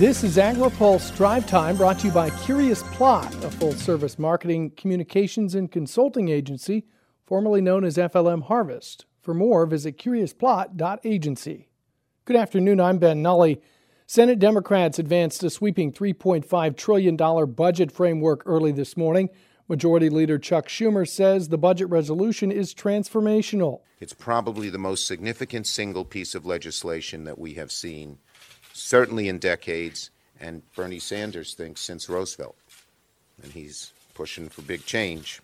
This is AgriPulse Drive Time brought to you by Curious Plot, a full service marketing, communications, and consulting agency formerly known as FLM Harvest. For more, visit curiousplot.agency. Good afternoon, I'm Ben Nuelle. Senate Democrats advanced a sweeping $3.5 trillion budget framework early this morning. Majority Leader Chuck Schumer says the budget resolution is transformational. It's probably the most significant single piece of legislation that we have seen, certainly in decades, and Bernie Sanders thinks since Roosevelt. And he's pushing for big change.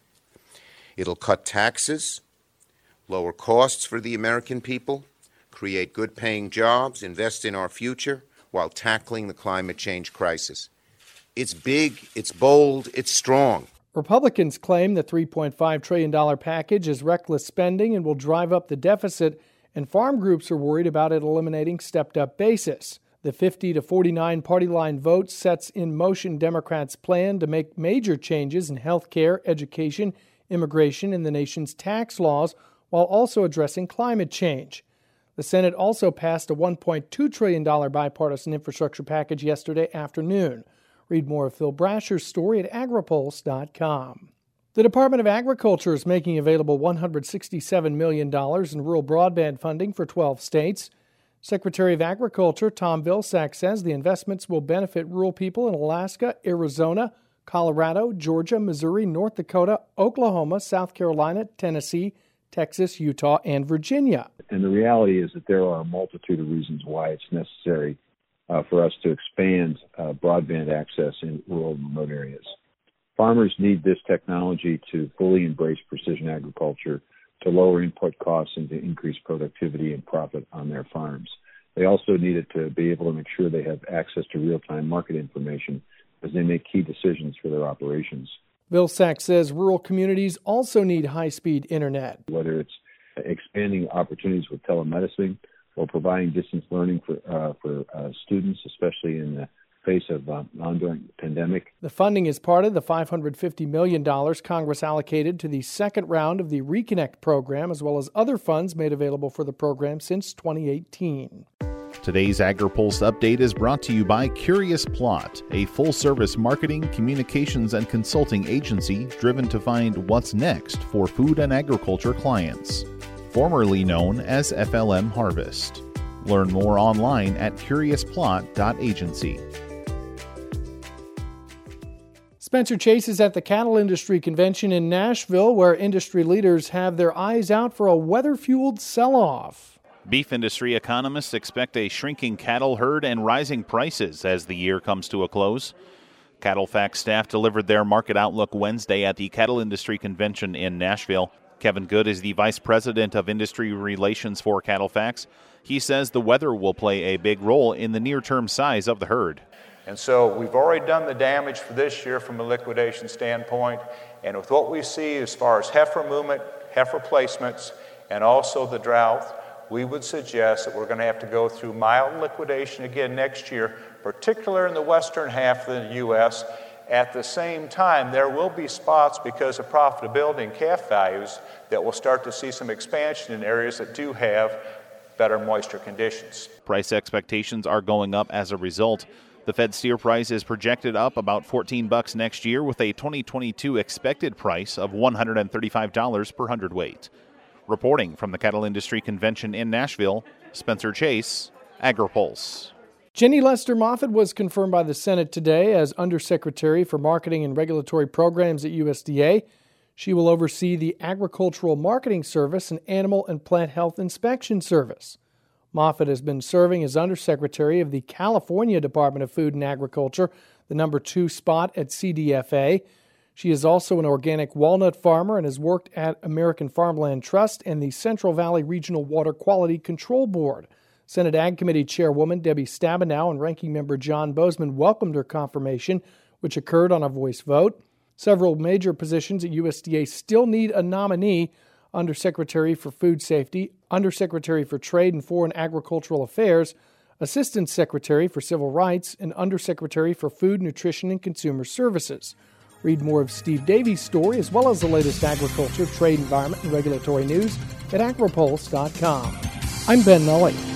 It'll cut taxes, lower costs for the American people, create good paying jobs, invest in our future while tackling the climate change crisis. It's big, it's bold, it's strong. Republicans claim the $3.5 trillion package is reckless spending and will drive up the deficit, and farm groups are worried about it eliminating stepped up basis. The 50 to 49 party line vote sets in motion Democrats' plan to make major changes in health care, education, immigration, and the nation's tax laws while also addressing climate change. The Senate also passed a $1.2 trillion bipartisan infrastructure package yesterday afternoon. Read more of Phil Brasher's story at agripulse.com. The Department of Agriculture is making available $167 million in rural broadband funding for 12 states. Secretary of Agriculture Tom Vilsack says the investments will benefit rural people in Alaska, Arizona, Colorado, Georgia, Missouri, North Dakota, Oklahoma, South Carolina, Tennessee, Texas, Utah, and Virginia. And the reality is that there are a multitude of reasons why it's necessary uh, for us to expand uh, broadband access in rural and remote areas. Farmers need this technology to fully embrace precision agriculture, to lower input costs, and to increase productivity and profit on their farms. They also needed to be able to make sure they have access to real time market information as they make key decisions for their operations. Vilsack says rural communities also need high speed internet. Whether it's expanding opportunities with telemedicine or providing distance learning for, uh, for uh, students, especially in the face of uh, ongoing pandemic. The funding is part of the $550 million Congress allocated to the second round of the Reconnect program, as well as other funds made available for the program since 2018. Today's AgriPulse update is brought to you by Curious Plot, a full service marketing, communications, and consulting agency driven to find what's next for food and agriculture clients. Formerly known as FLM Harvest. Learn more online at curiousplot.agency. Spencer Chase is at the Cattle Industry Convention in Nashville, where industry leaders have their eyes out for a weather fueled sell off. Beef industry economists expect a shrinking cattle herd and rising prices as the year comes to a close. CattleFax staff delivered their market outlook Wednesday at the Cattle Industry Convention in Nashville. Kevin Good is the Vice President of Industry Relations for CattleFax. He says the weather will play a big role in the near term size of the herd. And so we've already done the damage for this year from a liquidation standpoint. And with what we see as far as heifer movement, heifer placements, and also the drought, we would suggest that we're going to have to go through mild liquidation again next year, particularly in the western half of the U.S. At the same time, there will be spots because of profitability and calf values that will start to see some expansion in areas that do have better moisture conditions. Price expectations are going up as a result. The Fed steer price is projected up about 14 bucks next year with a 2022 expected price of $135 per hundredweight. Reporting from the Cattle Industry Convention in Nashville, Spencer Chase, AgriPulse. Jenny Lester Moffitt was confirmed by the Senate today as Undersecretary for Marketing and Regulatory Programs at USDA. She will oversee the Agricultural Marketing Service and Animal and Plant Health Inspection Service. Moffitt has been serving as Undersecretary of the California Department of Food and Agriculture, the number two spot at CDFA. She is also an organic walnut farmer and has worked at American Farmland Trust and the Central Valley Regional Water Quality Control Board. Senate Ag Committee Chairwoman Debbie Stabenow and Ranking Member John Boozman welcomed her confirmation, which occurred on a voice vote. Several major positions at USDA still need a nominee Undersecretary for Food Safety, Undersecretary for Trade and Foreign Agricultural Affairs, Assistant Secretary for Civil Rights, and Undersecretary for Food, Nutrition, and Consumer Services. Read more of Steve Davies' story as well as the latest agriculture, trade, environment, and regulatory news at agripulse.com. I'm Ben Nuelle.